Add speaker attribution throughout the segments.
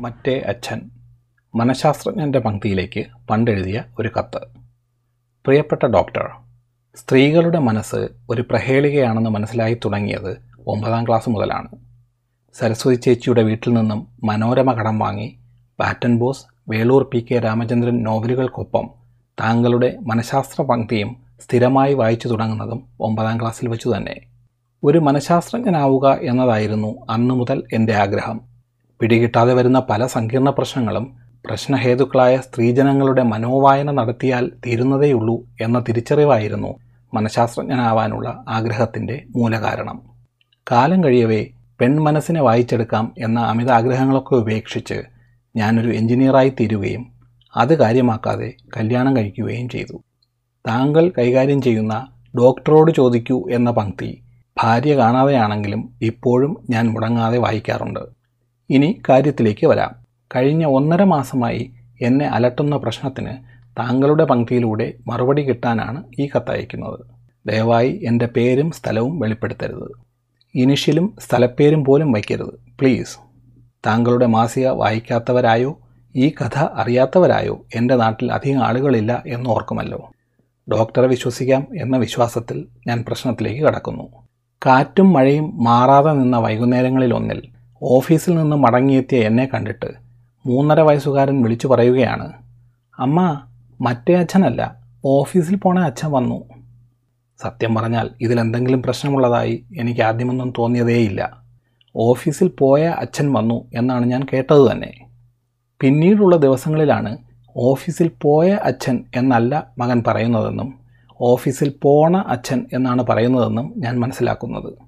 Speaker 1: മറ്റേ അച്ഛൻ മനഃശാസ്ത്രജ്ഞന്റെ പങ്ക്തിയിലേക്ക് പണ്ടെഴുതിയ ഒരു കത്ത്. പ്രിയപ്പെട്ട ഡോക്ടർ സ്ത്രീകളുടെ മനസ്സ് ഒരു പ്രഹേളികയാണെന്ന് മനസ്സിലായി തുടങ്ങിയത് ഒമ്പതാം ക്ലാസ് മുതലാണ്. സരസ്വതി ചേച്ചിയുടെ വീട്ടിൽ നിന്നും മനോരമ കടം വാങ്ങി പാറ്റൻ ബോസ് വേളൂർ പി കെ രാമചന്ദ്രൻ നോവലുകൾക്കൊപ്പം താങ്കളുടെ മനഃശാസ്ത്ര പങ്ക്തിയും സ്ഥിരമായി വായിച്ചു തുടങ്ങുന്നതും ഒമ്പതാം ക്ലാസ്സിൽ വെച്ചു തന്നെ ഒരു മനഃശാസ്ത്രജ്ഞനാവുക എന്നതായിരുന്നു അന്നു മുതൽ എന്റെ ആഗ്രഹം. പിടികിട്ടാതെ വരുന്ന പല സങ്കീർണ പ്രശ്നങ്ങളും പ്രശ്നഹേതുക്കളായ സ്ത്രീജനങ്ങളുടെ മനോവായന നടത്തിയാൽ തീരുന്നതേയുള്ളൂ എന്ന തിരിച്ചറിവായിരുന്നു മനഃശാസ്ത്രജ്ഞനാവാനുള്ള ആഗ്രഹത്തിന്റെ മൂലകാരണം. കാലം കഴിയവേ പെൺമനസ്സിനെ വായിച്ചെടുക്കാം എന്ന അമിത ആഗ്രഹങ്ങളൊക്കെ ഉപേക്ഷിച്ച് ഞാനൊരു എഞ്ചിനീയറായി തീരുകയും അത് കാര്യമാക്കാതെ കല്യാണം കഴിക്കുകയും ചെയ്തു. താങ്കൾ കൈകാര്യം ചെയ്യുന്ന ഡോക്ടറോട് ചോദിക്കൂ എന്ന പങ്ക്തി ഭാര്യ കാണാതെയാണെങ്കിലും ഇപ്പോഴും ഞാൻ മുടങ്ങാതെ വായിക്കാറുണ്ട്. ഇനി കാര്യത്തിലേക്ക് വരാം. കഴിഞ്ഞ ഒന്നര മാസമായി എന്നെ അലട്ടുന്ന പ്രശ്നത്തിന് താങ്കളുടെ പങ്ക്തിയിലൂടെ മറുപടി കിട്ടാനാണ് ഈ കത്തയക്കുന്നത് ദയവായി എന്റെ പേരും സ്ഥലവും വെളിപ്പെടുത്തരുത്. ഇനിഷ്യലും സ്ഥലപ്പേരും പോലും വയ്ക്കരുത്. പ്ലീസ്. താങ്കളുടെ മാസിക വായിക്കാത്തവരായോ? ഈ കഥ അറിയാത്തവരായോ? എന്റെ നാട്ടിൽ അധികം ആളുകളില്ല എന്ന് ഓർക്കുമല്ലോ. ഡോക്ടറെ വിശ്വസിക്കാം എന്ന വിശ്വാസത്തിൽ ഞാൻ പ്രശ്നത്തിലേക്ക് കടക്കുന്നു. കാറ്റും മഴയും മാറാതെ നിന്ന വൈകുന്നേരങ്ങളിലൊന്നിൽ ഓഫീസിൽ നിന്ന് മടങ്ങിയെത്തിയ എന്നെ കണ്ടിട്ട് മൂന്നര വയസ്സുകാരൻ വിളിച്ചു പറയുകയാണ് അമ്മ മറ്റേ അച്ഛനല്ല ഓഫീസിൽ പോണ അച്ഛൻ വന്നു. സത്യം പറഞ്ഞാൽ ഇതിലെന്തെങ്കിലും പ്രശ്നമുള്ളതായി എനിക്ക് ആദ്യമൊന്നും തോന്നിയതേയില്ല. ഓഫീസിൽ പോയ അച്ഛൻ വന്നു എന്നാണ് ഞാൻ കേട്ടത് തന്നെ. പിന്നീടുള്ള ദിവസങ്ങളിലാണ് ഓഫീസിൽ പോയ അച്ഛൻ എന്നല്ല മകൻ പറയുന്നതെന്നും ഓഫീസിൽ പോണ അച്ഛൻ എന്നാണ് പറയുന്നതെന്നും ഞാൻ മനസ്സിലാക്കുന്നത്.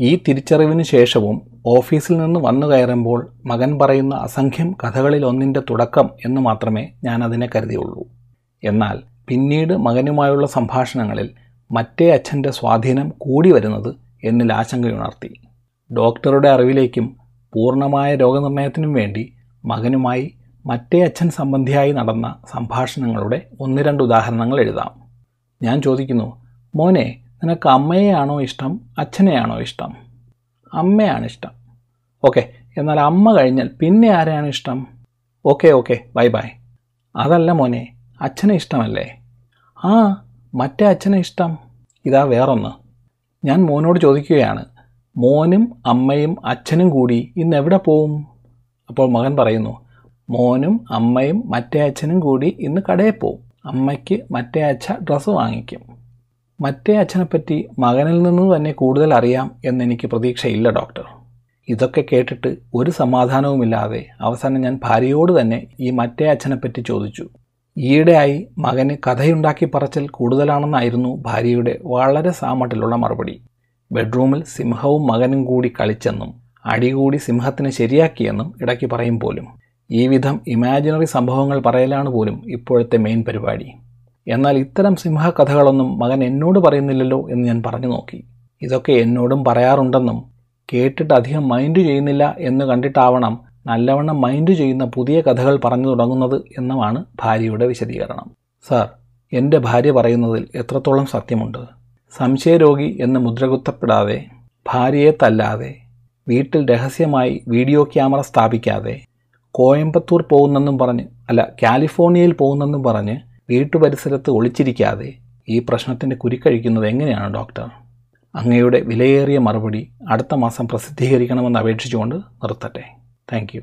Speaker 1: ഈ തിരിച്ചറിവിന് ശേഷവും ഓഫീസിൽ നിന്ന് വന്നു കയറുമ്പോൾ മകൻ പറയുന്ന അസംഖ്യം കഥകളിൽ ഒന്നിന്റെ തുടക്കം എന്ന് മാത്രമേ ഞാൻ അതിനെ കരുതിയുള്ളൂ. എന്നാൽ പിന്നീട് മകനുമായുള്ള സംഭാഷണങ്ങളിൽ മറ്റേ അച്ഛന്റെ സ്വാധീനം കൂടി വരുന്നത് എന്നിൽ ആശങ്കയുണർത്തി. ഡോക്ടറുടെ അറിവിലേക്കും പൂർണമായ രോഗനിർണയത്തിനും വേണ്ടി മകനുമായി മറ്റേ അച്ഛൻ സംബന്ധിയായി നടന്ന സംഭാഷണങ്ങളുടെ ഒന്ന് രണ്ട് ഉദാഹരണങ്ങൾ എഴുതാം. ഞാൻ ചോദിക്കുന്നു മോനെ നിനക്ക് അമ്മയെയാണോ ഇഷ്ടം? അച്ഛനെയാണോ ഇഷ്ടം? അമ്മയാണ് ഇഷ്ടം. ഓക്കെ എന്നാൽ അമ്മ കഴിഞ്ഞാൽ പിന്നെ ആരെയാണ് ഇഷ്ടം? Okay okay bye bye. അതല്ല മോനെ അച്ഛനെ ഇഷ്ടമല്ലേ? ആ മറ്റേ അച്ഛനെ ഇഷ്ടം. ഇതാ വേറൊന്ന്. ഞാൻ മോനോട് ചോദിക്കുകയാണ് മോനും അമ്മയും അച്ഛനും കൂടി ഇന്ന് എവിടെ പോവും? അപ്പോൾ മകൻ പറയുന്നു മോനും അമ്മയും മറ്റേ അച്ഛനും കൂടി ഇന്ന് കടയിൽ പോവും. അമ്മയ്ക്ക് മറ്റേ അച്ഛ ഡ്രസ്സ് വാങ്ങിക്കും. മറ്റേ അച്ഛനെപ്പറ്റി മകനിൽ നിന്ന് തന്നെ കൂടുതൽ അറിയാം എന്നെനിക്ക് പ്രതീക്ഷയില്ല ഡോക്ടർ. ഇതൊക്കെ കേട്ടിട്ട് ഒരു സമാധാനവുമില്ലാതെ അവസാനം ഞാൻ ഭാര്യയോട് തന്നെ ഈ മറ്റേ അച്ഛനെപ്പറ്റി ചോദിച്ചു. ഈയിടെയായി മകന് കഥയുണ്ടാക്കി പറച്ചൽ കൂടുതലാണെന്നായിരുന്നു ഭാര്യയുടെ വളരെ സാമട്ടിലുള്ള മറുപടി. ബെഡ്റൂമിൽ സിംഹവും മകനും കൂടി കളിച്ചെന്നും അടികൂടി സിംഹത്തിനെ ശരിയാക്കിയെന്നും ഇടയ്ക്ക് പറയും പോലും. ഈ വിധം ഇമാജിനറി സംഭവങ്ങൾ പറയലാണ് പോലും ഇപ്പോഴത്തെ മെയിൻ പരിപാടി. എന്നാൽ ഇത്തരം സിംഹകഥകളൊന്നും മകൻ എന്നോട് പറയുന്നില്ലല്ലോ എന്ന് ഞാൻ പറഞ്ഞു നോക്കി. ഇതൊക്കെ എന്നോടും പറയാറുണ്ടെന്നും കേട്ടിട്ട് അധികം മൈൻഡ് ചെയ്യുന്നില്ല എന്ന് കണ്ടിട്ടാവണം നല്ലവണ്ണം മൈൻഡ് ചെയ്യുന്ന പുതിയ കഥകൾ പറഞ്ഞു തുടങ്ങുന്നത് എന്നുമാണ് ഭാര്യയുടെ വിശദീകരണം. സാർ എന്റെ ഭാര്യ പറയുന്നതിൽ എത്രത്തോളം സത്യമുണ്ട്? സംശയരോഗി എന്ന് മുദ്രകുത്തപ്പെടാതെ ഭാര്യയെ തല്ലാതെ വീട്ടിൽ രഹസ്യമായി വീഡിയോ ക്യാമറ സ്ഥാപിക്കാതെ കോയമ്പത്തൂർ പോകുന്നെന്നും പറഞ്ഞ് അല്ല കാലിഫോർണിയയിൽ പോകുന്നെന്നും പറഞ്ഞ് വീട്ടുപരിസരത്ത് ഒളിച്ചിരിക്കാതെ ഈ പ്രശ്നത്തിന്റെ കുരുക്കഴിക്കുന്നത് എങ്ങനെയാണ് ഡോക്ടർ? അങ്ങയുടെ വിലയേറിയ മറുപടി അടുത്ത മാസം പ്രസിദ്ധീകരിക്കണമെന്ന് അപേക്ഷിച്ചുകൊണ്ട് നിർത്തട്ടെ. താങ്ക്